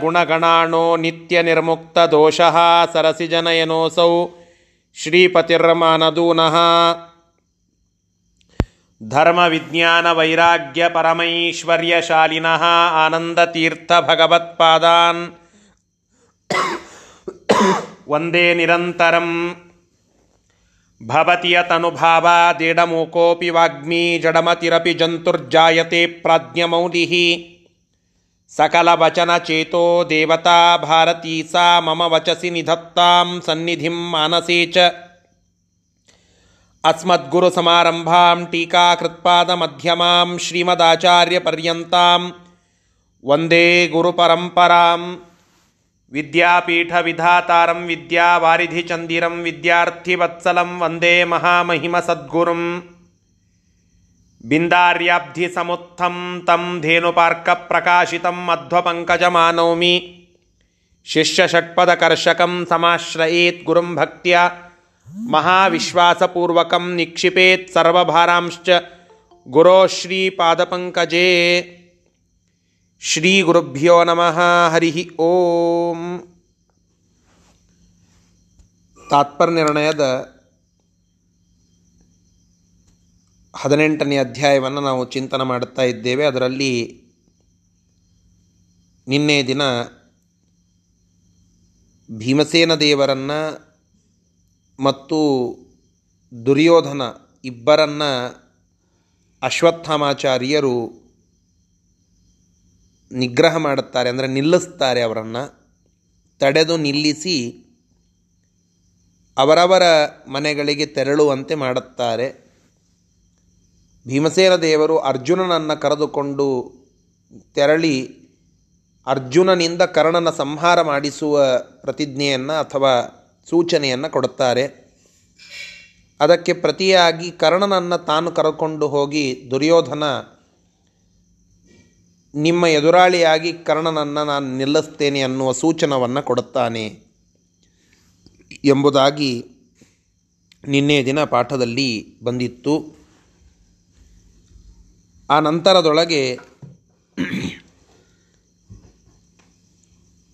ಗುಣಗಣಾಣೋ ನಿತ್ಯ ನಿರ್ಮುಕ್ತ ದೋಷಃ ಸರಸಿಜನಯನೋಸೌ ಶ್ರೀಪತಿರ್ಮಾನದೂನಃ ಧರ್ಮ ವಿಜ್ಞಾನ ವೈರಾಗ್ಯ ಪರಮೈಶ್ವರ್ಯಶಾಲಿನಃ ಆನಂದತೀರ್ಥ ಭಗವತ್ಪಾದಾನ್ ವಂದೇ ನಿರಂತರಂ. ಭವತಿಯ ಭವತಿ ಯತನುಭಾವಾದಿಡಮೂಕೋऽಪಿ ವಾಗ್ಮೀ ಜಡಮತಿರಪಿ ಜಂತುರ್ಜಾಯತೆ ಪ್ರಾಜ್ಞಮೌಲಿः सकलवचनचेतो देवता भारती सा मम वचसि निधत्तां सन्निधिं मानसे च अस्मद्गुरुसमारम्भां टीकाकृत्पादमध्यमां श्रीमदाचार्यपर्यन्तां वन्दे गुरुपरम्परां विद्यापीठविधातारं विद्यावारिधिचन्दिरं विद्यार्थिवत्सलं वन्दे महामहिमसद्गुरुम् बिन्दार्याब्धिसमुत्थं तं धेनुपार्कप्रकाशितम् अध्वपङ्कजमानौमि शिष्यषट्पदकर्षकं समाश्रयेत् गुरुं भक्त महाविश्वासपूर्वक निक्षिपेत सर्वभारांश्च गुरो श्री पादपंकजे श्रीपादपङ्कजे। श्रीगुरुभ्यो नमः ओम। तात्पर्य निर्णय ಹದಿನೆಂಟನೇ ಅಧ್ಯಾಯವನ್ನು ನಾವು ಚಿಂತನೆ ಮಾಡುತ್ತಾ ಇದ್ದೇವೆ. ಅದರಲ್ಲಿ ನಿನ್ನೆ ದಿನ ಭೀಮಸೇನ ದೇವರನ್ನು ಮತ್ತು ದುರ್ಯೋಧನ ಇಬ್ಬರನ್ನ ಅಶ್ವತ್ಥಾಮಾಚಾರ್ಯರು ನಿಗ್ರಹ ಮಾಡುತ್ತಾರೆ, ಅಂದರೆ ನಿಲ್ಲಿಸ್ತಾರೆ ಅವರನ್ನು. ತಡೆದು ನಿಲ್ಲಿಸಿ ಅವರವರ ಮನೆಗಳಿಗೆ ತೆರಳುವಂತೆ ಮಾಡುತ್ತಾರೆ. ಭೀಮಸೇನ ದೇವರು ಅರ್ಜುನನನ್ನು ಕರೆದುಕೊಂಡು ತೆರಳಿ ಅರ್ಜುನನಿಂದ ಕರ್ಣನ ಸಂಹಾರ ಮಾಡಿಸುವ ಪ್ರತಿಜ್ಞೆಯನ್ನು ಅಥವಾ ಸೂಚನೆಯನ್ನು ಕೊಡುತ್ತಾರೆ. ಅದಕ್ಕೆ ಪ್ರತಿಯಾಗಿ ಕರ್ಣನನ್ನು ತಾನು ಕರೆಕೊಂಡು ಹೋಗಿ ದುರ್ಯೋಧನ, ನಿಮ್ಮ ಎದುರಾಳಿಯಾಗಿ ಕರ್ಣನನ್ನು ನಾನು ನಿಲ್ಲಿಸ್ತೇನೆ ಅನ್ನುವ ಸೂಚನವನ್ನು ಕೊಡುತ್ತಾನೆ ಎಂಬುದಾಗಿ ನಿನ್ನೆ ದಿನ ಪಾಠದಲ್ಲಿ ಬಂದಿತ್ತು. ಆ ನಂತರದೊಳಗೆ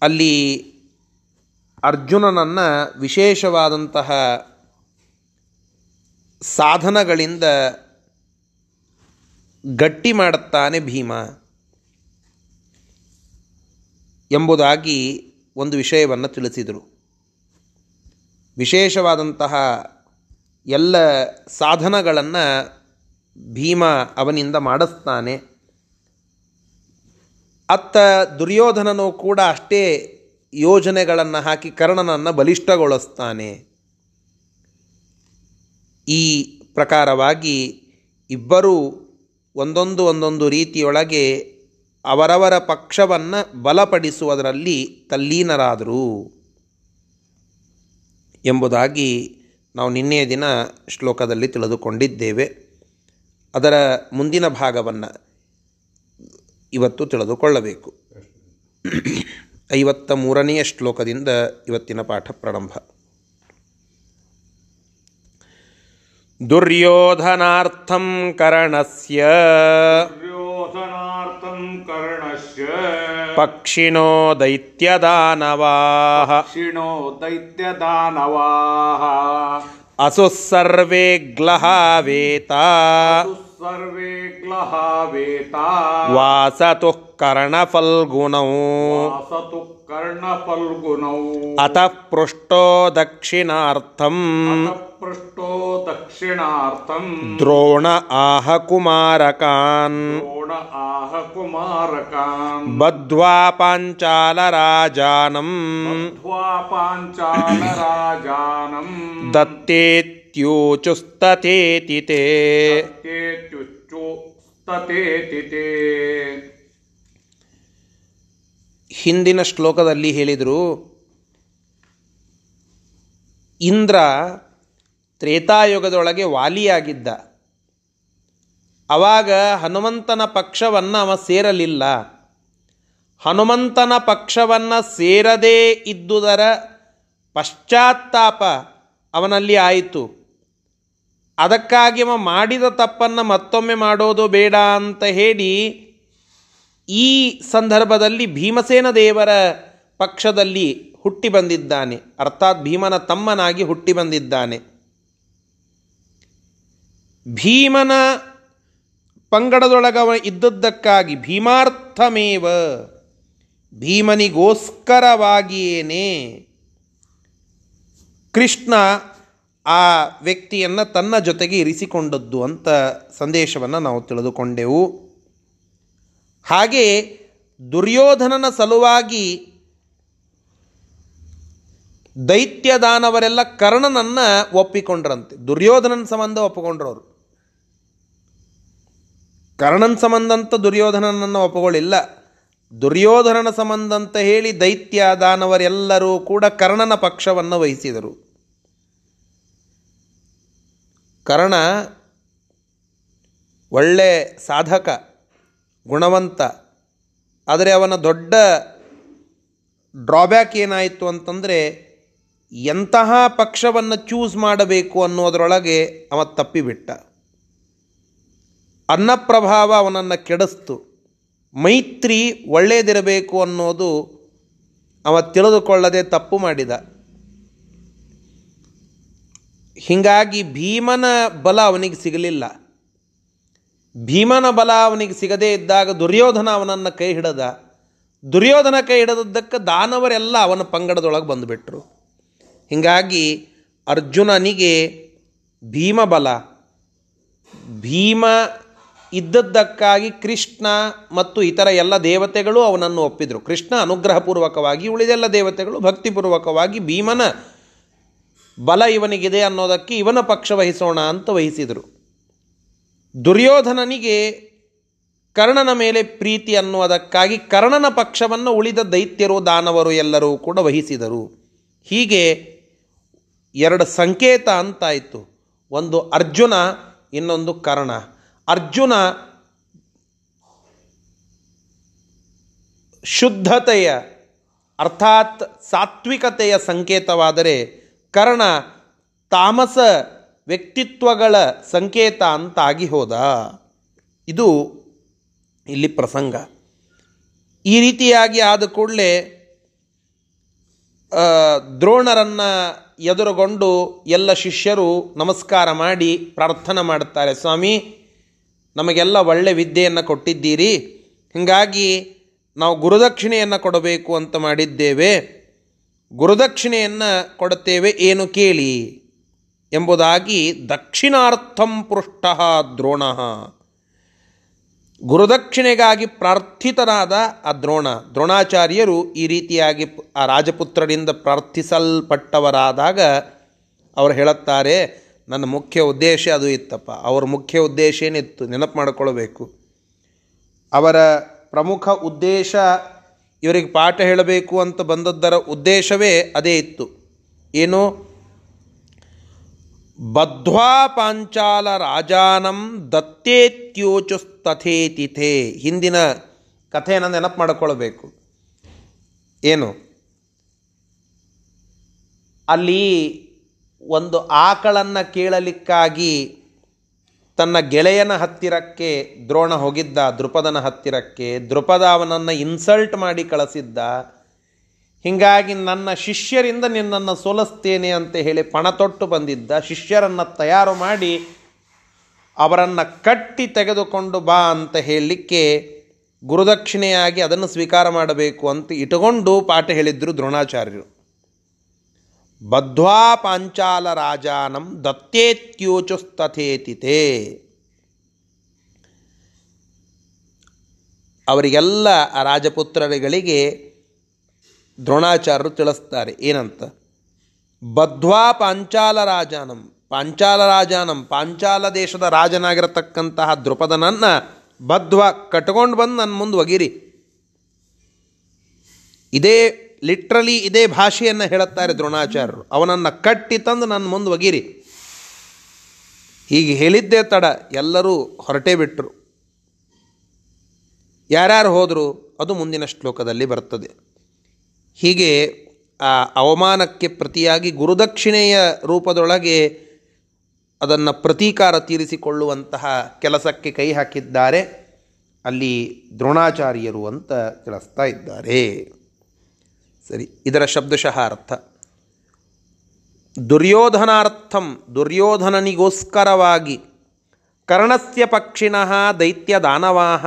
ಅಲ್ಲಿ ಅರ್ಜುನನನ್ನು ವಿಶೇಷವಾದಂತಹ ಸಾಧನಗಳಿಂದ ಗಟ್ಟಿ ಮಾಡುತ್ತಾನೆ ಭೀಮ ಎಂಬುದಾಗಿ ಒಂದು ವಿಷಯವನ್ನು ತಿಳಿಸಿದರು. ವಿಶೇಷವಾದಂತಹ ಎಲ್ಲ ಸಾಧನಗಳನ್ನು ಭೀಮ ಅವನಿಂದ ಮಾಡಿಸ್ತಾನೆ. ಅತ್ತ ದುರ್ಯೋಧನನು ಕೂಡ ಅಷ್ಟೇ ಯೋಜನೆಗಳನ್ನು ಹಾಕಿ ಕರ್ಣನನ್ನು ಬಲಿಷ್ಠಗೊಳಿಸ್ತಾನೆ. ಈ ಪ್ರಕಾರವಾಗಿ ಇಬ್ಬರೂ ಒಂದೊಂದು ಒಂದೊಂದು ರೀತಿಯೊಳಗೆ ಅವರವರ ಪಕ್ಷವನ್ನು ಬಲಪಡಿಸುವುದರಲ್ಲಿ ತಲ್ಲೀನರಾದರು. ಎಂಬುದಾಗಿ ನಾವು ನಿನ್ನೆಯ ದಿನ ಶ್ಲೋಕದಲ್ಲಿ ತಿಳಿದುಕೊಂಡಿದ್ದೇವೆ. ಅದರ ಮುಂದಿನ ಭಾಗವನ್ನು ಇವತ್ತು ತಿಳಿದುಕೊಳ್ಳಬೇಕು. ಐವತ್ತ ಮೂರನೆಯ ಶ್ಲೋಕದಿಂದ ಇವತ್ತಿನ ಪಾಠ ಪ್ರಾರಂಭ. ದುರ್ಯೋಧನಾರ್ಥಂ ಕರ್ಣಸ್ಯ. ಪಕ್ಷಿಣೋ ದೈತ್ಯದಾನವಾ ಪಕ್ಷಿಣೋ ದೈತ್ಯದಾನವಾ असु सर्वे ग्लहावेता सर्वे ग्लहावेता वासतु कर्णफल्गुणौ। वासतु कर्णफल्गुणौ। अतः पृष्टो दक्षिणार्थम्। पृष्टो दक्षिणार्थम्। द्रोण आह कुमारकान् द्रोण आह कुमारकान् बद्ध्वा पाञ्चालराजानम्। बद्ध्वा पाञ्चालराजानम्। ದತ್ತೇತ್ಯೋಚುಸ್ತೇತಿ ಹಿಂದಿನ ಶ್ಲೋಕದಲ್ಲಿ ಹೇಳಿದರು ಇಂದ್ರ ತ್ರೇತಾಯುಗದೊಳಗೆ ವಾಲಿಯಾಗಿದ್ದ. ಅವಾಗ ಹನುಮಂತನ ಪಕ್ಷವನ್ನು ಅವ ಸೇರಲಿಲ್ಲ. ಹನುಮಂತನ ಪಕ್ಷವನ್ನು ಸೇರದೇ ಇದ್ದುದರ ಪಶ್ಚಾತ್ತಾಪ ಅವನಲ್ಲಿ ಆಯಿತು. ಅದಕ್ಕಾಗಿ ಅವ ಮಾಡಿದ ತಪ್ಪನ್ನು ಮತ್ತೊಮ್ಮೆ ಮಾಡೋದು ಬೇಡ ಅಂತ ಹೇಳಿ ಈ ಸಂದರ್ಭದಲ್ಲಿ ಭೀಮಸೇನ ದೇವರ ಪಕ್ಷದಲ್ಲಿ ಹುಟ್ಟಿ ಬಂದಿದ್ದಾನೆ. ಅರ್ಥಾತ್ ಭೀಮನ ತಮ್ಮನಾಗಿ ಹುಟ್ಟಿ ಬಂದಿದ್ದಾನೆ. ಭೀಮನ ಪಂಗಡದೊಳಗವ ಇದ್ದದ್ದಕ್ಕಾಗಿ ಭೀಮಾರ್ಥಮೇವ ಭೀಮನಿಗೋಸ್ಕರವಾಗಿಯೇನೇ ಕೃಷ್ಣ ಆ ವ್ಯಕ್ತಿಯನ್ನು ತನ್ನ ಜೊತೆಗೆ ಇರಿಸಿಕೊಂಡದ್ದು ಅಂತ ಸಂದೇಶವನ್ನು ನಾವು ತಿಳಿದುಕೊಂಡೆವು. ಹಾಗೆ ದುರ್ಯೋಧನನ ಸಲುವಾಗಿ ದೈತ್ಯದಾನವರೆಲ್ಲ ಕರ್ಣನನ್ನು ಒಪ್ಪಿಕೊಂಡ್ರಂತೆ. ದುರ್ಯೋಧನನ ಸಂಬಂಧ ಒಪ್ಪಿಕೊಂಡ್ರವರು. ಕರ್ಣನ ಸಂಬಂಧ ಅಂತ ದುರ್ಯೋಧನನನ್ನು ಒಪ್ಪಿಕೊಳ್ಳಿಲ್ಲ. ದುರ್ಯೋಧನನ ಸಂಬಂಧ ಅಂತ ಹೇಳಿ ದೈತ್ಯ ದಾನವರೆಲ್ಲರೂ ಕೂಡ ಕರ್ಣನ ಪಕ್ಷವನ್ನು ವಹಿಸಿದರು. ಕರ್ಣ ಒಳ್ಳೆ ಸಾಧಕ, ಗುಣವಂತ, ಆದರೆ ಅವನ ದೊಡ್ಡ ಡ್ರಾಬ್ಯಾಕ್ ಏನಾಯಿತು ಅಂತಂದರೆ ಎಂತಹ ಪಕ್ಷವನ್ನು ಚೂಸ್ ಮಾಡಬೇಕು ಅನ್ನೋದರೊಳಗೆ ಅವ ತಪ್ಪಿಬಿಟ್ಟ. ಅನ್ನಪ್ರಭಾವ ಅವನನ್ನು ಕೆಡಿಸ್ತು. ಮೈತ್ರಿ ಒಳ್ಳೆಯದಿರಬೇಕು ಅನ್ನೋದು ಅವ ತಿಳಿದುಕೊಳ್ಳದೆ ತಪ್ಪು ಮಾಡಿದ. ಹೀಗಾಗಿ ಭೀಮನ ಬಲ ಅವನಿಗೆ ಸಿಗಲಿಲ್ಲ. ಭೀಮನ ಬಲ ಅವನಿಗೆ ಸಿಗದೇ ಇದ್ದಾಗ ದುರ್ಯೋಧನ ಅವನನ್ನು ಕೈ ಹಿಡದ. ದುರ್ಯೋಧನ ಕೈ ಹಿಡದದ್ದಕ್ಕೆ ದಾನವರೆಲ್ಲ ಅವನ ಪಂಗಡದೊಳಗೆ ಬಂದುಬಿಟ್ರು. ಹೀಗಾಗಿ ಅರ್ಜುನನಿಗೆ ಭೀಮ ಬಲ ಭೀಮ ಇದ್ದದ್ದಕ್ಕಾಗಿ ಕೃಷ್ಣ ಮತ್ತು ಇತರ ಎಲ್ಲ ದೇವತೆಗಳು ಅವನನ್ನು ಒಪ್ಪಿದರು. ಕೃಷ್ಣ ಅನುಗ್ರಹಪೂರ್ವಕವಾಗಿ ಉಳಿದೆಲ್ಲ ದೇವತೆಗಳು ಭಕ್ತಿಪೂರ್ವಕವಾಗಿ ಭೀಮನ ಬಲ ಇವನಿಗಿದೆ ಅನ್ನೋದಕ್ಕೆ ಇವನ ಪಕ್ಷ ವಹಿಸೋಣ ಅಂತ ವಹಿಸಿದರು. ದುರ್ಯೋಧನನಿಗೆ ಕರ್ಣನ ಮೇಲೆ ಪ್ರೀತಿ ಅನ್ನುವುದಕ್ಕಾಗಿ ಕರ್ಣನ ಪಕ್ಷವನ್ನು ಉಳಿದ ದೈತ್ಯರು, ದಾನವರು ಎಲ್ಲರೂ ಕೂಡ ವಹಿಸಿದರು. ಹೀಗೆ ಎರಡು ಸಂಕೇತ ಅಂತಾಯಿತು. ಒಂದು ಅರ್ಜುನ, ಇನ್ನೊಂದು ಕರ್ಣ. ಅರ್ಜುನ ಶುದ್ಧತೆಯ ಅರ್ಥಾತ್ ಸಾತ್ವಿಕತೆಯ ಸಂಕೇತವಾದರೆ ಕರ್ಣ ತಾಮಸ ವ್ಯಕ್ತಿತ್ವಗಳ ಸಂಕೇತ ಅಂತಾಗಿ ಹೋದ. ಇದು ಇಲ್ಲಿ ಪ್ರಸಂಗ. ಈ ರೀತಿಯಾಗಿ ಆದ ಕೂಡಲೇ ದ್ರೋಣರನ್ನು ಎದುರುಗೊಂಡು ಎಲ್ಲ ಶಿಷ್ಯರು ನಮಸ್ಕಾರ ಮಾಡಿ ಪ್ರಾರ್ಥನೆ ಮಾಡುತ್ತಾರೆ. ಸ್ವಾಮಿ ನಮಗೆಲ್ಲ ಒಳ್ಳೆ ವಿದ್ಯೆಯನ್ನು ಕೊಟ್ಟಿದ್ದೀರಿ. ಹೀಗಾಗಿ ನಾವು ಗುರುದಕ್ಷಿಣೆಯನ್ನು ಕೊಡಬೇಕು ಅಂತ ಮಾಡಿದ್ದೇವೆ. ಗುರುದಕ್ಷಿಣೆಯನ್ನು ಕೊಡುತ್ತೇವೆ ಏನು ಕೇಳಿ? ಎಂಬುದಾಗಿ ದಕ್ಷಿಣಾರ್ಥಂ ಪೃಷ್ಟ ದ್ರೋಣ. ಗುರುದಕ್ಷಿಣೆಗಾಗಿ ಪ್ರಾರ್ಥಿತನಾದ ಆ ದ್ರೋಣ, ದ್ರೋಣಾಚಾರ್ಯರು ಈ ರೀತಿಯಾಗಿ ಆ ರಾಜಪುತ್ರರಿಂದ ಪ್ರಾರ್ಥಿಸಲ್ಪಟ್ಟವರಾದಾಗ ಅವರು ಹೇಳುತ್ತಾರೆ ನನ್ನ ಮುಖ್ಯ ಉದ್ದೇಶ ಅದು ಇತ್ತಪ್ಪ. ಅವರ ಮುಖ್ಯ ಉದ್ದೇಶ ಏನಿತ್ತು? ನೆನಪು ಮಾಡಿಕೊಳ್ಬೇಕು. ಅವರ ಪ್ರಮುಖ ಉದ್ದೇಶ ಇವರಿಗೆ ಪಾಠ ಹೇಳಬೇಕು ಅಂತ ಬಂದದ್ದರ ಉದ್ದೇಶವೇ ಅದೇ ಇತ್ತು. ಏನು? ಬದ್ವಾ ಪಾಂಚಾಲ ರಾಜಾನಂ ದತ್ತೇತ್ಯೋಚುಸ್ತಥೇತಿಥೇ. ಹಿಂದಿನ ಕಥೆಯನ್ನು ನೆನಪು ಮಾಡಿಕೊಳ್ಬೇಕು. ಏನು? ಅಲ್ಲಿ ಒಂದು ಆಕಳನ್ನು ಕೇಳಲಿಕ್ಕಾಗಿ ತನ್ನ ಗೆಳೆಯನ ಹತ್ತಿರಕ್ಕೆ, ದ್ರೋಣ ಹೋಗಿದ್ದ ದೃಪದನ ಹತ್ತಿರಕ್ಕೆ ದೃಪದ ಅವನನ್ನು ಇನ್ಸಲ್ಟ್ ಮಾಡಿ ಕಳಿಸಿದ್ದ, ಹೀಗಾಗಿ ನನ್ನ ಶಿಷ್ಯರಿಂದ ನಿನ್ನನ್ನು ಸೋಲಿಸ್ತೇನೆ ಅಂತ ಹೇಳಿ ಪಣ ತೊಟ್ಟು ಬಂದಿದ್ದ ಶಿಷ್ಯರನ್ನು ತಯಾರು ಮಾಡಿ ಅವರನ್ನು ಕಟ್ಟಿ ತೆಗೆದುಕೊಂಡು ಬಾ ಅಂತ ಹೇಳಲಿಕ್ಕೆ ಗುರುದಕ್ಷಿಣೆಯಾಗಿ ಅದನ್ನು ಸ್ವೀಕಾರ ಮಾಡಬೇಕು ಅಂತ ಇಟ್ಟುಕೊಂಡು ಪಾಠ ಹೇಳಿದ್ರು ದ್ರೋಣಾಚಾರ್ಯರು. ಬದ್ಧ್ವಾ ಪಾಂಚಾಲ ರಾಜಾನಂ ದತ್ತೇತ್ಯೋಚುಸ್ತಥೇತಿತೆ ಅವರಿಗೆಲ್ಲ ಆ ರಾಜಪುತ್ರರುಗಳಿಗೆ ದ್ರೋಣಾಚಾರ್ಯರು ತಿಳಿಸ್ತಾರೆ. ಏನಂತ? ಬದ್ವಾ ಪಾಂಚಾಲ ರಾಜಾನಂ. ಪಾಂಚಾಲ ರಾಜಾನಂ, ಪಾಂಚಾಲ ದೇಶದ ರಾಜನಾಗಿರತಕ್ಕಂತಹ ದೃಪದನನ್ನು ಬದ್ಧ್ವ ಕಟ್ಕೊಂಡು ಬಂದು ನನ್ನ ಮುಂದೆ ಒಗಿರಿ. ಇದೇ ಲಿಟ್ರಲಿ ಇದೇ ಭಾಷೆಯನ್ನು ಹೇಳುತ್ತಾರೆ ದ್ರೋಣಾಚಾರ್ಯರು. ಅವನನ್ನು ಕಟ್ಟಿ ತಂದು ನನ್ನ ಮುಂದೆ ಒಗಿರಿ ಹೀಗೆ ಹೇಳಿದ್ದೇ ತಡ ಎಲ್ಲರೂ ಹೊರಟೇ ಬಿಟ್ಟರು ಯಾರ್ಯಾರು ಹೋದರೂ ಅದು ಮುಂದಿನ ಶ್ಲೋಕದಲ್ಲಿ ಬರ್ತದೆ ಹೀಗೆ ಆ ಅವಮಾನಕ್ಕೆ ಪ್ರತಿಯಾಗಿ ಗುರುದಕ್ಷಿಣೆಯ ರೂಪದೊಳಗೆ ಅದನ್ನು ಪ್ರತೀಕಾರ ತೀರಿಸಿಕೊಳ್ಳುವಂತಹ ಕೆಲಸಕ್ಕೆ ಕೈ ಹಾಕಿದ್ದಾರೆ. ಅಲ್ಲಿ ದ್ರೋಣಾಚಾರ್ಯರು ಅಂತ ತಿಳಿಸ್ತಾ ಇದ್ದಾರೆ. ಸರಿ, ಇದರ ಶಬ್ದಶಃ ಅರ್ಥ ದುರ್ಯೋಧನಾರ್ಥಂ, ದುರ್ಯೋಧನನಿಗೋಸ್ಕರವಾಗಿ ಕರ್ಣಸ್ಯ ಪಕ್ಷಿಣಃ ದೈತ್ಯ ದಾನವಾಹ.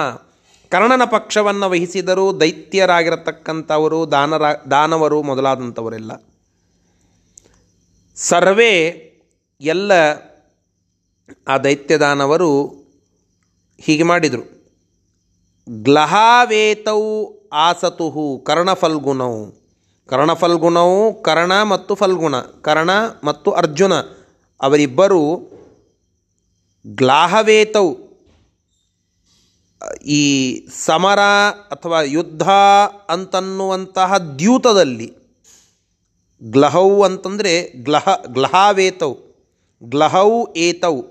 ಕರ್ಣನ ಪಕ್ಷವನ್ನು ವಹಿಸಿದರೂ ದೈತ್ಯರಾಗಿರತಕ್ಕಂಥವರು ದಾನರ, ದಾನವರು ಮೊದಲಾದಂಥವರೆಲ್ಲ. ಸರ್ವೇ ಎಲ್ಲ ಆ ದೈತ್ಯದಾನವರು ಹೀಗೆ ಮಾಡಿದರು. ಗ್ಲಹಾವೇತೌ ಆಸತುಹು ಕರ್ಣಫಲ್ಗುಣವು ಕರ್ಣಫಲ್ಗುಣವು ಕರ್ಣ ಮತ್ತು ಫಲ್ಗುಣ, ಕರ್ಣ ಮತ್ತು ಅರ್ಜುನ, ಅವರಿಬ್ಬರು ಗ್ಲಾಹವೇತವು. ಈ ಸಮರ ಅಥವಾ ಯುದ್ಧ ಅಂತನ್ನುವಂತಹ ದ್ಯೂತದಲ್ಲಿ ಗ್ಲಹೌ ಅಂತಂದರೆ ಗ್ಲಹ, ಗ್ಲಹಾವೇತವು, ಗ್ಲಹೌ ಏತೌ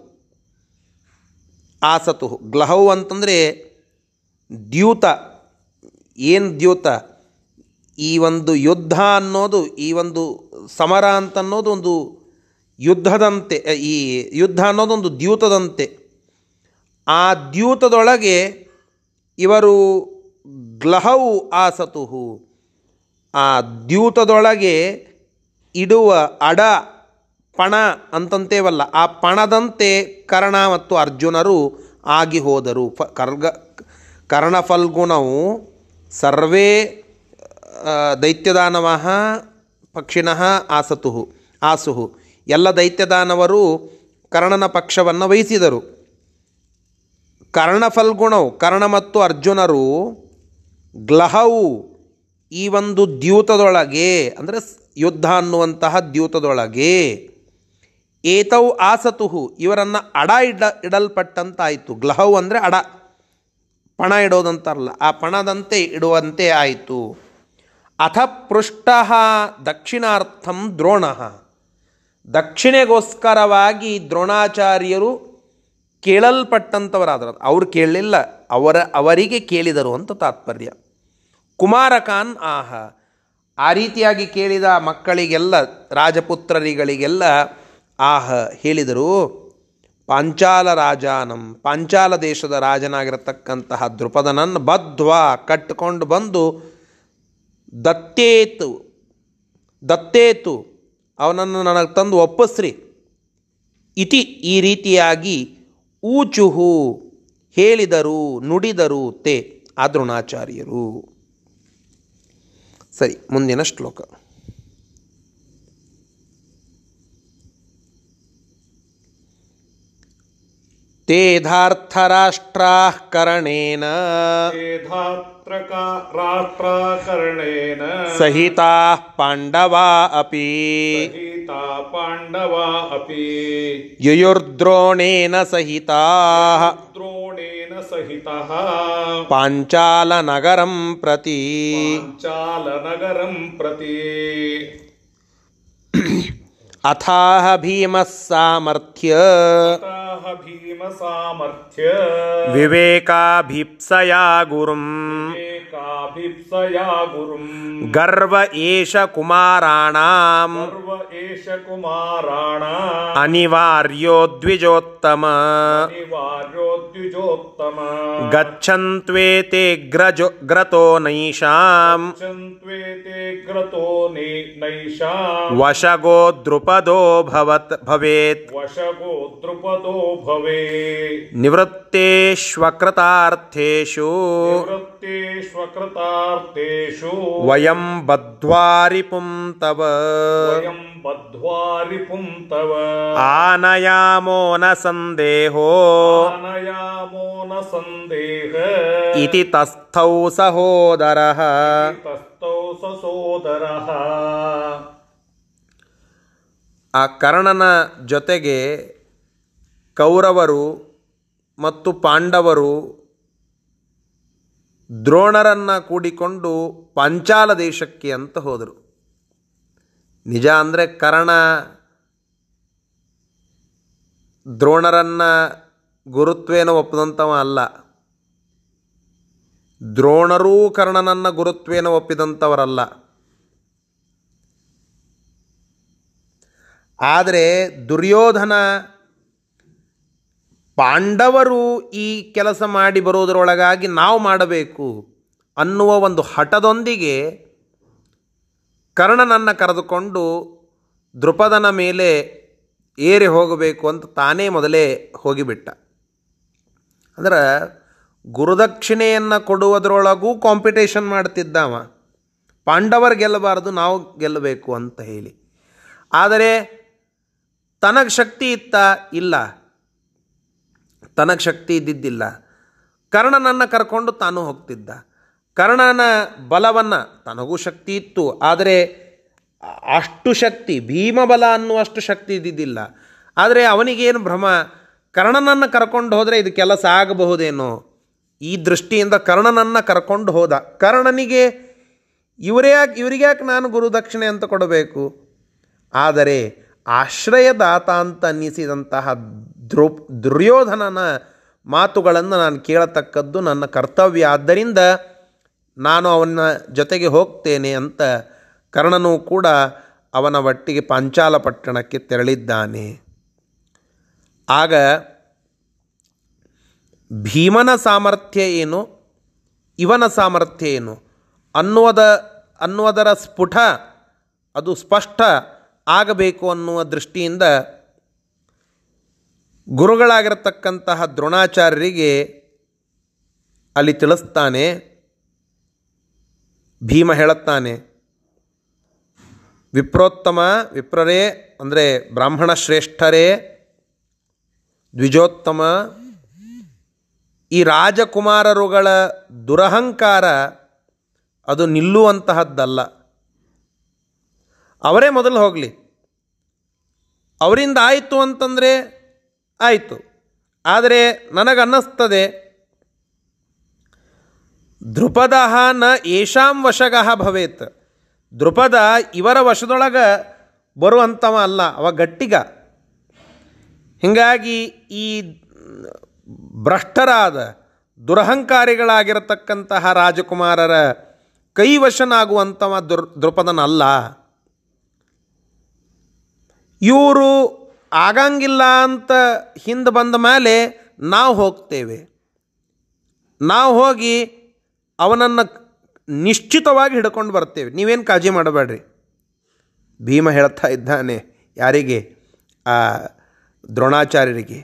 ಆಸತು. ಗ್ಲಹೌ ಅಂತಂದರೆ ದ್ಯೂತ. ಏನು ದ್ಯೂತ? ಈ ಒಂದು ಯುದ್ಧ ಅನ್ನೋದು, ಈ ಒಂದು ಸಮರ ಅಂತನ್ನೋದು ಒಂದು ಯುದ್ಧದಂತೆ ಈ ಯುದ್ಧ ಅನ್ನೋದೊಂದು ದ್ಯೂತದಂತೆ. ಆ ದ್ಯೂತದೊಳಗೆ ಇವರು ಗ್ಲಹವು ಆಸತುಹು. ಆ ದ್ಯೂತದೊಳಗೆ ಇಡುವ ಅಡ, ಪಣ ಅಂತಂತೇವಲ್ಲ, ಆ ಪಣದಂತೆ ಕರ್ಣ ಮತ್ತು ಅರ್ಜುನರು ಆಗಿ ಹೋದರು. ಫ, ಕರ್ಗ, ಕರ್ಣಫಲ್ಗುಣವು ಸರ್ವೇ ದೈತ್ಯದಾನವಃ ಪಕ್ಷಿಣಃ ಆಸತು ಆಸುಹು. ಎಲ್ಲ ದೈತ್ಯದಾನವರು ಕರ್ಣನ ಪಕ್ಷವನ್ನು ವಹಿಸಿದರು. ಕರ್ಣಫಲ್ಗುಣವು ಕರ್ಣ ಮತ್ತು ಅರ್ಜುನರು ಗ್ಲಹವು ಈ ಒಂದು ದ್ಯೂತದೊಳಗೆ, ಅಂದರೆ ಯುದ್ಧ ಅನ್ನುವಂತಹ ದ್ಯೂತದೊಳಗೆ ಏತವು ಆಸತುಹು, ಇವರನ್ನು ಅಡ ಇಡ, ಇಡಲ್ಪಟ್ಟಂತಾಯಿತು. ಗ್ಲಹವು ಅಂದರೆ ಅಡ, ಪಣ ಇಡೋದಂತಾರಲ್ಲ, ಆ ಪಣದಂತೆ ಇಡುವಂತೆ ಆಯಿತು. ಅಥ ಪೃಷ್ಟ ದಕ್ಷಿಣಾರ್ಥಂ ದ್ರೋಣ. ದಕ್ಷಿಣೆಗೋಸ್ಕರವಾಗಿ ದ್ರೋಣಾಚಾರ್ಯರು ಕೇಳಲ್ಪಟ್ಟಂಥವರಾದರು ಅವ್ರು ಕೇಳಲಿಲ್ಲ, ಅವರ, ಅವರಿಗೆ ಕೇಳಿದರು ಅಂತ ತಾತ್ಪರ್ಯ. ಕುಮಾರಕಾನ್ ಆಹ. ಆ ರೀತಿಯಾಗಿ ಕೇಳಿದ ಮಕ್ಕಳಿಗೆಲ್ಲ, ರಾಜಪುತ್ರರಿಗಳಿಗೆಲ್ಲ ಆಹ ಹೇಳಿದರು. ಪಾಂಚಾಲ ರಾಜಾನಂ ಪಾಂಚಾಲ ದೇಶದ ರಾಜನಾಗಿರತಕ್ಕಂತಹ ದೃಪದನನ್ನು ಬದ್ವಾ ಕಟ್ಟಿಕೊಂಡು ಬಂದು ದತ್ತೇತು ದತ್ತೇತು, ಅವನನ್ನು ನನಗೆ ತಂದು ಒಪ್ಪಿಸ್ರಿ. ಇತಿ ಈ ರೀತಿಯಾಗಿ ಊಚುಹು ಹೇಳಿದರು, ನುಡಿದರು ತೇ ಆ ದ್ರೋಣಾಚಾರ್ಯರು ಸರಿ, ಮುಂದಿನ ಶ್ಲೋಕ. तेधार्थराष्ट्राः करणेन। राष्ट्राकरणेन सहिताः पाण्डवा अपि। पाण्डवा अपि। सहिताः। द्रोणेन सहितः। पाञ्चालनगरं प्रति। पाञ्चालनगरं प्रति। ಅಥಾಹ ಭೀಮ ಸಾಮರ್ಥ್ಯ. ಭೀಮ ಸಾಮರ್ಥ್ಯ. ವಿವೇಕಾಭೀಪ್ಸಯಾ ಗುರುಂ. ವಿವೇಕಾಭೀಪ್ಸಯಾ ಗುರುಂ. ಗರ್ವ ಏಷ ಕುಮಾರಾಣಾಂ. ಗರ್ವ ಏಷ ಕುಮಾರಾಣ. ಅನಿವಾರ್ಯೋ ದ್ವಿಜೋತ್ತಮ. ಅನಿವಾರ್ಯೋ ದ್ವಿಜೋತ್ತಮ. ಗಚ್ಚಂತ್ವೇತೆ ಗ್ರಜೋ ಗ್ರತೋ ನೈಷಾಂ. ಗಚ್ಚಂತ್ವೇತೆ ಗ್ರತೋ ನೈಷಾಂ. ವಶಗೋ ದೃಪ ದ್ರುಪದೋ ಭವತ್ ಭವೇತ್. ವಶಗೋ ದ್ರುಪದೋ ಭವೇ ನಿವೃತ್ತೇಷ್ವಕೃತಾರ್ಥೇಷು ನಿವೃತ್ತೇಷ್ವಕೃತಾರ್ಥೇಷು ವಯಂ ಬದ್ಧ್ವಾರಿಪುಂ ತವ. ವಯಂ ಬದ್ಧ್ವಾರಿಪುಂ ತವ. ಆನಯಾಮೋ ನ ಸಂದೇಹೋ. ಆನಯಾಮೋ ನ ಸಂದೇಹ. ಇತಿ ತಸ್ಥೌ ಸಹೋದರಃ. ತಸ್ಥೌ ಸಸೋದರಃ ಆ ಕರ್ಣನ ಜೊತೆಗೆ ಕೌರವರು ಮತ್ತು ಪಾಂಡವರು ದ್ರೋಣರನ್ನು ಕೂಡಿಕೊಂಡು ಪಾಂಚಾಲ ದೇಶಕ್ಕೆ ಅಂತ ಹೋದರು. ನಿಜ ಅಂದರೆ ಕರ್ಣ ದ್ರೋಣರನ್ನು ಗುರುತ್ವೇನ ಒಪ್ಪಿದಂಥವ ಅಲ್ಲ. ದ್ರೋಣರೂ ಕರ್ಣನನ್ನು ಗುರುತ್ವೇನ ಒಪ್ಪಿದಂಥವರಲ್ಲ. ಆದರೆ ದುರ್ಯೋಧನ ಪಾಂಡವರು ಈ ಕೆಲಸ ಮಾಡಿ ಬರೋದರೊಳಗಾಗಿ ನಾವು ಮಾಡಬೇಕು ಅನ್ನುವ ಒಂದು ಹಠದೊಂದಿಗೆ ಕರ್ಣನನ್ನು ಕರೆದುಕೊಂಡು ದೃಪದನ ಮೇಲೆ ಏರಿ ಹೋಗಬೇಕು ಅಂತ ತಾನೇ ಮೊದಲೇ ಹೋಗಿಬಿಟ್ಟ. ಅಂದ್ರೆ ಗುರುದಕ್ಷಿಣೆಯನ್ನು ಕೊಡುವುದರೊಳಗೂ ಕಾಂಪಿಟೇಷನ್ ಮಾಡ್ತಿದ್ದಾವ ಪಾಂಡವರು ಗೆಲ್ಲಬಾರ್ದು, ನಾವು ಗೆಲ್ಲಬೇಕು ಅಂತ ಹೇಳಿ. ಆದರೆ ತನಗೆ ಶಕ್ತಿ ಇತ್ತ ಇಲ್ಲ. ತನಗೆ ಶಕ್ತಿ ಇದ್ದಿದ್ದಿಲ್ಲ. ಕರ್ಣನನ್ನು ಕರ್ಕೊಂಡು ತಾನು ಹೋಗ್ತಿದ್ದ. ಕರ್ಣನ ಬಲವನ್ನು ತನಗೂ ಶಕ್ತಿ ಇತ್ತು, ಆದರೆ ಅಷ್ಟು ಶಕ್ತಿ, ಭೀಮಬಲ ಅನ್ನುವಷ್ಟು ಶಕ್ತಿ ಇದ್ದಿದ್ದಿಲ್ಲ. ಆದರೆ ಅವನಿಗೇನು ಭ್ರಮ? ಕರ್ಣನನ್ನು ಕರ್ಕೊಂಡು ಹೋದರೆ ಇದು ಕೆಲಸ ಆಗಬಹುದೇನೋ? ಈ ದೃಷ್ಟಿಯಿಂದ ಕರ್ಣನನ್ನು ಕರ್ಕೊಂಡು ಹೋದ. ಕರ್ಣನಿಗೆ ಇವರೇ ಯಾಕೆ, ಇವರಿಗ್ಯಾಕೆ ನಾನು ಗುರುದಕ್ಷಿಣೆ ಅಂತ ಕೊಡಬೇಕು? ಆದರೆ ಆಶ್ರಯದಾತ ಅಂತ ಅನ್ನಿಸಿದಂತಹ ದ್ರೋ, ದುರ್ಯೋಧನನ ಮಾತುಗಳನ್ನು ನಾನು ಕೇಳತಕ್ಕದ್ದು ನನ್ನ ಕರ್ತವ್ಯ. ಆದ್ದರಿಂದ ನಾನು ಅವನ ಜೊತೆಗೆ ಹೋಗ್ತೇನೆ ಅಂತ ಕರ್ಣನೂ ಕೂಡ ಅವನ ಒಟ್ಟಿಗೆ ಪಾಂಚಾಲ ಪಟ್ಟಣಕ್ಕೆ ತೆರಳಿದ್ದಾನೆ. ಆಗ ಭೀಮನ ಸಾಮರ್ಥ್ಯ ಏನು? ಇವನ ಸಾಮರ್ಥ್ಯ ಏನು? ಅನ್ನುವುದ, ಅನ್ನುವುದರ ಸ್ಫುಟ ಅದು ಸ್ಪಷ್ಟ. ಆಗಬೇಕು ಅನ್ನುವ ದೃಷ್ಟಿಯಿಂದ ಗುರುಗಳಾಗಿರತಕ್ಕಂತಹ ದ್ರೋಣಾಚಾರ್ಯರಿಗೆ ಅಲ್ಲಿ ತಿಳಿಸ್ತಾನೆ, ಭೀಮ ಹೇಳುತ್ತಾನೆ, ವಿಪ್ರೋತ್ತಮ ವಿಪ್ರರೇ, ಅಂದರೆ ಬ್ರಾಹ್ಮಣ ಶ್ರೇಷ್ಠರೇ, ದ್ವಿಜೋತ್ತಮ, ಈ ರಾಜಕುಮಾರರುಗಳ ದುರಹಂಕಾರ ಅದು ನಿಲ್ಲುವಂತಹದ್ದಲ್ಲ. ಅವರೇ ಮೊದಲು ಹೋಗಲಿ. ಅವರಿಂದ ಆಯಿತು ಅಂತಂದರೆ ಆಯಿತು. ಆದರೆ ನನಗನ್ನಿಸ್ತದೆ ದೃಪದ ನ ಏಷಾಂ ವಶಗ ಭವೇತ್. ದೃಪದ ಇವರ ವಶದೊಳಗೆ ಬರುವಂಥವ ಅಲ್ಲ, ಅವ ಗಟ್ಟಿಗ. ಹೀಗಾಗಿ ಈ ಭ್ರಷ್ಟರಾದ, ದುರಹಂಕಾರಿಗಳಾಗಿರತಕ್ಕಂತಹ ರಾಜಕುಮಾರರ ಕೈವಶನಾಗುವಂಥವ ದುರ್ ದೃಪದನಲ್ಲ ಇವರು ಆಗಂಗಿಲ್ಲ ಅಂತ ಹಿಂದೆ ಬಂದ ಮೇಲೆ ನಾವು ಹೋಗ್ತೇವೆ. ನಾವು ಹೋಗಿ ಅವನನ್ನು ನಿಶ್ಚಿತವಾಗಿ ಹಿಡ್ಕೊಂಡು ಬರ್ತೇವೆ. ನೀವೇನು ಕಾಳಜಿ ಮಾಡಬೇಡ್ರಿ. ಭೀಮ ಹೇಳ್ತಾ ಇದ್ದಾನೆ ಯಾರಿಗೆ? ಆ ದ್ರೋಣಾಚಾರ್ಯರಿಗೆ.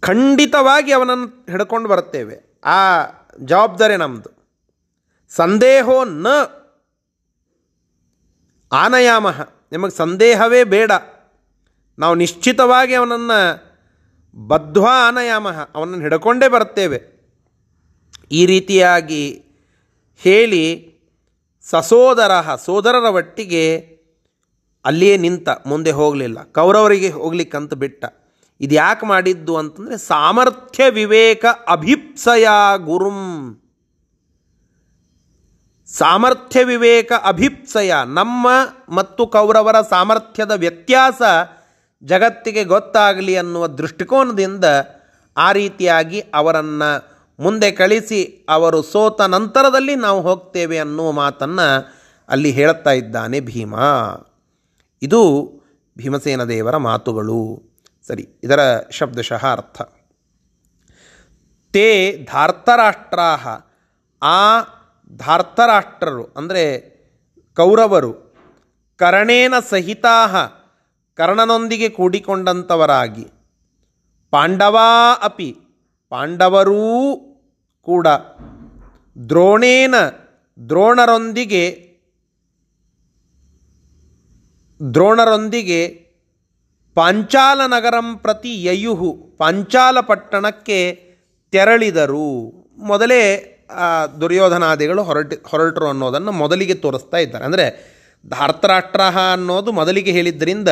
ಖಂಡಿತವಾಗಿ ಅವನನ್ನು ಹಿಡ್ಕೊಂಡು ಬರ್ತೇವೆ. ಆ ಜವಾಬ್ದಾರಿ ನಮ್ಮದು ಸಂದೇಹೋ ನ ಆನಯಾಮ. ನಿಮಗೆ ಸಂದೇಹವೇ ಬೇಡ. ನಾವು ನಿಶ್ಚಿತವಾಗಿ ಅವನನ್ನು ಬದ್ಧ್ವಾ ಆನಯಾಮ, ಅವನನ್ನು ಹಿಡ್ಕೊಂಡೇ ಬರುತ್ತೇವೆ. ಈ ರೀತಿಯಾಗಿ ಹೇಳಿ ಸಸೋದರ ಸೋದರರ ಒಟ್ಟಿಗೆ ಅಲ್ಲಿಯೇ ನಿಂತ, ಮುಂದೆ ಹೋಗಲಿಲ್ಲ. ಕೌರವರಿಗೆ ಹೋಗ್ಲಿಕ್ಕಂತ ಬಿಟ್ಟ. ಇದು ಯಾಕೆ ಮಾಡಿದ್ದು ಅಂತಂದರೆ ಸಾಮರ್ಥ್ಯ ವಿವೇಕ ಅಭಿಪ್ಸಯ ಗುರುಂ. ಸಾಮರ್ಥ್ಯ ವಿವೇಕ ಅಭಿಪ್ಸಯ ನಮ್ಮ ಮತ್ತು ಕೌರವರ ಸಾಮರ್ಥ್ಯದ ವ್ಯತ್ಯಾಸ ಜಗತ್ತಿಗೆ ಗೊತ್ತಾಗಲಿ ಅನ್ನುವ ದೃಷ್ಟಿಕೋನದಿಂದ ಆ ರೀತಿಯಾಗಿ ಅವರನ್ನು ಮುಂದೆ ಕಳಿಸಿ ಅವರು ಸೋತ ನಂತರದಲ್ಲಿ ನಾವು ಹೋಗ್ತೇವೆ ಅನ್ನುವ ಮಾತನ್ನು ಅಲ್ಲಿ ಹೇಳುತ್ತಾ ಇದ್ದಾನೆ ಭೀಮ. ಇದು ಭೀಮಸೇನ ದೇವರ ಮಾತುಗಳು. ಸರಿ, ಇದರ ಶಬ್ದಶಃ ಅರ್ಥ. ತೇ ಧಾರ್ತರಾಷ್ಟ್ರಾ ಆ ಧಾರ್ತರಾಷ್ಟ್ರರು, ಅಂದರೆ ಕೌರವರು, ಕರ್ಣೇನ ಸಹಿತಾ ಕರ್ಣನೊಂದಿಗೆ ಕೂಡಿಕೊಂಡಂಥವರಾಗಿ ಪಾಂಡವಾ ಅಪಿ, ಪಾಂಡವರೂ ಕೂಡ ದ್ರೋಣೇನ ದ್ರೋಣರೊಂದಿಗೆ ದ್ರೋಣರೊಂದಿಗೆ ಪಾಂಚಾಲ ನಗರಂ ಪ್ರತಿ ಯಯುಹು ಪಾಂಚಾಲ ಪಟ್ಟಣಕ್ಕೆ ತೆರಳಿದರು. ಮೊದಲೇ ದುರ್ಯೋಧನಾದಿಗಳು ಹೊರಟಿ, ಹೊರಟರು ಅನ್ನೋದನ್ನು ಮೊದಲಿಗೆ ತೋರಿಸ್ತಾ ಇದ್ದಾರೆ. ಅಂದರೆ ಧಾರ್ತರಾಷ್ಟ್ರ ಅನ್ನೋದು ಮೊದಲಿಗೆ ಹೇಳಿದ್ದರಿಂದ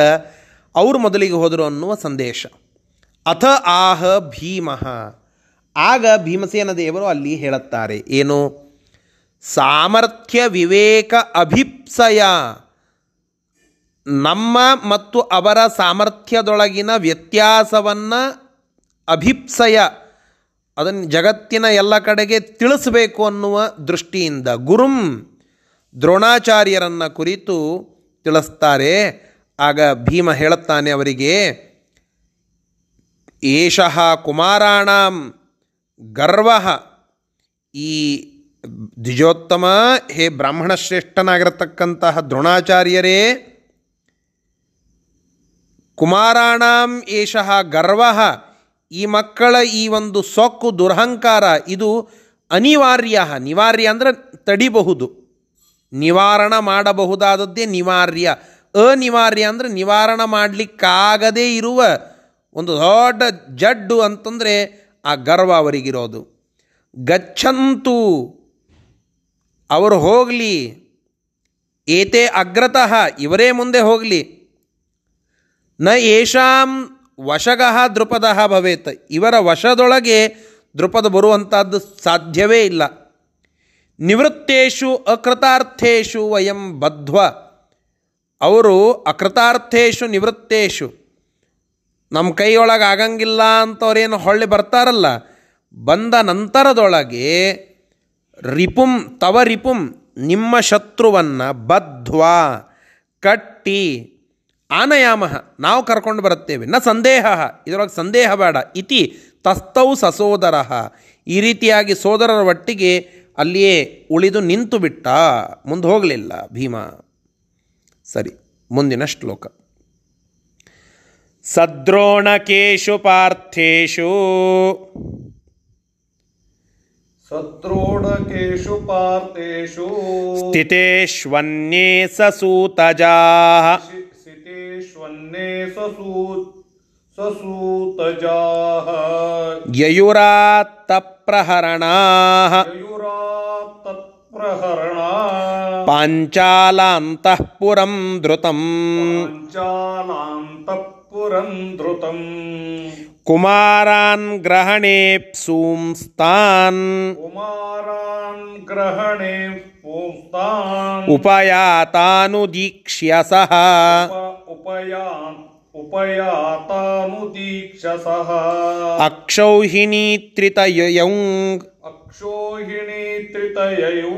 ಅವರು ಮೊದಲಿಗೆ ಹೋದರು ಅನ್ನುವ ಸಂದೇಶ. ಅಥ ಆಹ ಭೀಮ. ಆಗ ಭೀಮಸೇನ ದೇವರು ಅಲ್ಲಿ ಹೇಳುತ್ತಾರೆ, ಏನು? ಸಾಮರ್ಥ್ಯ ವಿವೇಕ ಅಭಿಪ್ಸಯ. ನಮ್ಮ ಮತ್ತು ಅವರ ಸಾಮರ್ಥ್ಯದೊಳಗಿನ ವ್ಯತ್ಯಾಸವನ್ನು ಅಭಿಪ್ಸಯ. ಅದನ್ನು ಜಗತ್ತಿನ ಎಲ್ಲ ಕಡೆಗೆ ತಿಳಿಸಬೇಕು ಅನ್ನುವ ದೃಷ್ಟಿಯಿಂದ ಗುರುಂ ದ್ರೋಣಾಚಾರ್ಯರನ್ನು ಕುರಿತು ತಿಳಿಸ್ತಾರೆ. ಆಗ ಭೀಮ ಹೇಳುತ್ತಾನೆ ಅವರಿಗೆ, ಏಷಃ ಕುಮಾರಾಣಾಂ ಗರ್ವ. ಈ ದ್ವಿಜೋತ್ತಮ, ಹೇ ಬ್ರಾಹ್ಮಣ ಶ್ರೇಷ್ಠನಾಗಿರತಕ್ಕಂತಹ ದ್ರೋಣಾಚಾರ್ಯರೇ, ಕುಮಾರಾಣಾಂ ಏಷಃ ಗರ್ವ. ಈ ಮಕ್ಕಳ ಈ ಒಂದು ಸೊಕ್ಕು ದುರಹಂಕಾರ ಇದು ಅನಿವಾರ್ಯ, ನಿವಾರ್ಯ ಅಂದರೆ ತಡಿಬಹುದು. ನಿವಾರಣ ಮಾಡಬಹುದಾದದ್ದೇ ನಿವಾರ್ಯ. ಅನಿವಾರ್ಯ ಅಂದರೆ ನಿವಾರಣ ಮಾಡಲಿಕ್ಕಾಗದೇ ಇರುವ ಒಂದು ದೊಡ್ಡ ಜಡ್ಡು ಅಂತಂದರೆ ಆ ಗರ್ವ ಅವರಿಗಿರೋದು. ಗಚ್ಚಂತು ಅವರು ಹೋಗಲಿ, ಏತೆ ಅಗ್ರತಃ ಇವರೇ ಮುಂದೆ ಹೋಗಲಿ. ನ ಏಷಾಂ ವಶಗಃ ದೃಪದ ಭವೇತ್. ಇವರ ವಶದೊಳಗೆ ದೃಪದ ಬರುವಂಥದ್ದು ಸಾಧ್ಯವೇ ಇಲ್ಲ. ನಿವೃತ್ತೇಷು ಅಕೃತಾರ್ಥೇಷು ವಯಂ ಬದ್ಧ್ವ. ಅವರು ಅಕೃತಾರ್ಥೇಷು ನಿವೃತ್ತೇಷು. ನಮ್ಮ ಕೈಯೊಳಗೆ ಆಗಂಗಿಲ್ಲ ಅಂತವ್ರೇನು ಹೊಳ್ಳಿ ಬರ್ತಾರಲ್ಲ. ಬಂದ ನಂತರದೊಳಗೆ ರಿಪುಂ, ತವ ರಿಪುಂ, ನಿಮ್ಮ ಶತ್ರುವನ್ನು ಬದ್ಧ್ವಾ, ಕಟ್ಟಿ ಆನಯಾಮ ನಾವು ಕರ್ಕೊಂಡು ಬರುತ್ತೇವೆ. ನ ಸಂದೇಹ ಇದರೊಳಗೆ ಸಂದೇಹ ಬೇಡ. ಇತಿ ತಸ್ತೌ ಸಸೋದರ. ಈ ರೀತಿಯಾಗಿ ಸೋದರರ ಒಟ್ಟಿಗೆ ಅಲ್ಲಿಯೇ ಉಳಿದು ನಿಂತು ಬಿಟ್ಟ. ಮುಂದೆ ಹೋಗಲಿಲ್ಲ ಭೀಮ. ಸರಿ ಮುಂದಿನ ಶ್ಲೋಕ. ಸದ್ರೋಣಕೇಶು ಪಾರ್ಥೇಶು. ಸದ್ರೋಣಕೇಶು ಪಾರ್ಥೇಶು. ಸ್ಥಿತೇಶ್ವನ್ಯೇ ಸೂತಜಾ. ससूतजाः ययुरात्तप्रहरणाः ययुरात्तप्रहरणा पाञ्चालान्तः पुरं धृतम् पाञ्चालान्तः पुरन्धृतम् कुमारान् ग्रहणेऽप्सूंस्तान् कुमारान् ग्रहणे पुंस्तान् उपयातानुदीक्ष्य सः उपया उपयातानुदीक्षसः अक्षौहिणीत्रितययौ अक्षौहिणीत्रितययौ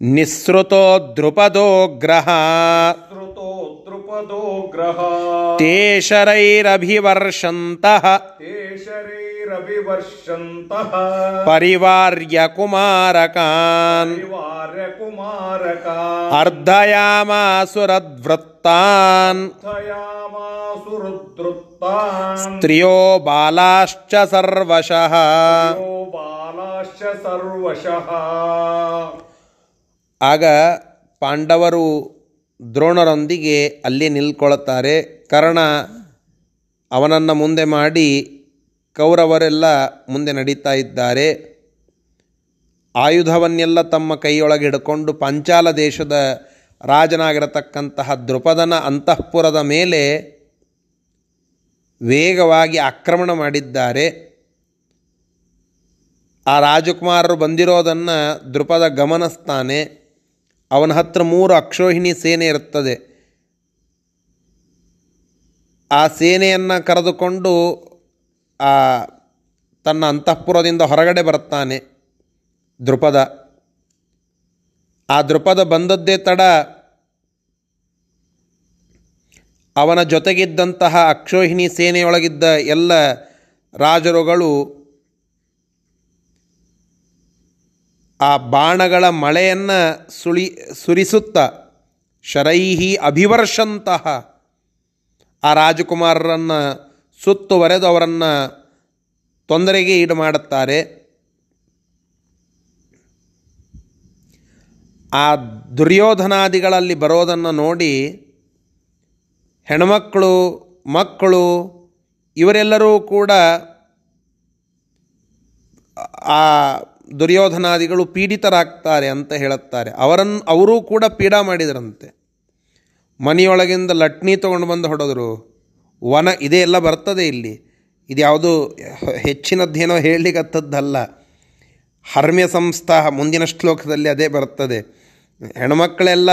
निःसृतो द्रुपदो ग्रहः ತೇ ಶರೈರಭಿವರ್ಷಂತಃ ते शरीरभिवर्षन्तः ಪರಿವಾರ್ಯ ಕುಮಾರಕಾನ್ परिवार्यकुमारका ಅರ್ಧಯಾಮಾಸುರದ್ವೃತ್ತಾನ್ थयामासुरुद्रुत्तान् ಸ್ತ್ರಿಯೋ ಬಾಲಾಶ್ಚ ಸರ್ವಶಃ यो बालाश्च सर्वशः ಆಗ ಪಾಂಡವರು ದ್ರೋಣರೊಂದಿಗೆ ಅಲ್ಲಿ ನಿಲ್ಕೊಳ್ಳುತ್ತಾರೆ ಕರ್ಣ ಅವನನ್ನು ಮುಂದೆ ಮಾಡಿ ಕೌರವರೆಲ್ಲ ಮುಂದೆ ನಡೀತಾ ಇದ್ದಾರೆ. ಆಯುಧವನ್ನೆಲ್ಲ ತಮ್ಮ ಕೈಯೊಳಗೆ ಹಿಡ್ಕೊಂಡು ಪಂಚಾಲ ದೇಶದ ರಾಜನಾಗಿರತಕ್ಕಂತಹ ದೃಪದನ ಅಂತಃಪುರದ ಮೇಲೆ ವೇಗವಾಗಿ ಆಕ್ರಮಣ ಮಾಡಿದ್ದಾರೆ. ಆ ರಾಜಕುಮಾರರು ಬಂದಿರೋದನ್ನು ದೃಪದ ಗಮನಿಸ್ತಾನೆ. ಅವನ ಹತ್ರ ಮೂರು ಅಕ್ಷೋಹಿಣಿ ಸೇನೆ ಇರುತ್ತದೆ. ಆ ಸೇನೆಯನ್ನು ಕರೆದುಕೊಂಡು ಆ ತನ್ನ ಅಂತಃಪುರದಿಂದ ಹೊರಗಡೆ ಬರ್ತಾನೆ ದೃಪದ ಆ ದೃಪದ ಬಂದದ್ದೇ ತಡ ಅವನ ಜೊತೆಗಿದ್ದಂತಹ ಅಕ್ಷೋಹಿಣಿ ಸೇನೆಯೊಳಗಿದ್ದ ಎಲ್ಲ ರಾಜರುಗಳು ಆ ಬಾಣಗಳ ಮಳೆಯನ್ನು ಸುಳಿ, ಸುರಿಸುತ್ತ ಶರೈಹಿ ಅಭಿವರ್ಷಂತಹ ಆ ರಾಜಕುಮಾರರನ್ನು ಸುತ್ತುವರೆದು ಅವರನ್ನು ತೊಂದರೆಗೆ ಈಡು ಮಾಡುತ್ತಾರೆ. ಆ ದುರ್ಯೋಧನಾದಿಗಳಲ್ಲಿ ಬರೋದನ್ನು ನೋಡಿ ಹೆಣ್ಮಕ್ಕಳು ಮಕ್ಕಳು, ಇವರೆಲ್ಲರೂ ಕೂಡ ಆ ದುರ್ಯೋಧನಾದಿಗಳು ಪೀಡಿತರಾಗ್ತಾರೆ ಅಂತ ಹೇಳುತ್ತಾರೆ. ಅವರನ್ನು ಅವರೂ ಕೂಡ ಪೀಡಾ ಮಾಡಿದರಂತೆ. ಮನೆಯೊಳಗಿಂದ ಲಟ್ನಿ ತೊಗೊಂಡು ಬಂದು ಹೊಡೆದರು. ವನ ಇದೇ ಎಲ್ಲ ಬರ್ತದೆ ಇಲ್ಲಿ. ಇದು ಯಾವುದು ಹೆಚ್ಚಿನದ್ದೇನೋ ಹೇಳಲಿಕ್ಕತ್ತದ್ದಲ್ಲ ಹರ್ಮ್ಯ ಸಂಸ್ಥಾ ಮುಂದಿನ ಶ್ಲೋಕದಲ್ಲಿ ಅದೇ ಬರ್ತದೆ. ಹೆಣ್ಮಕ್ಕಳೆಲ್ಲ